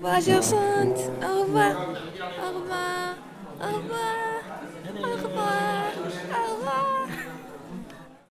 Au revoir. Au revoir. Au revoir. Au revoir.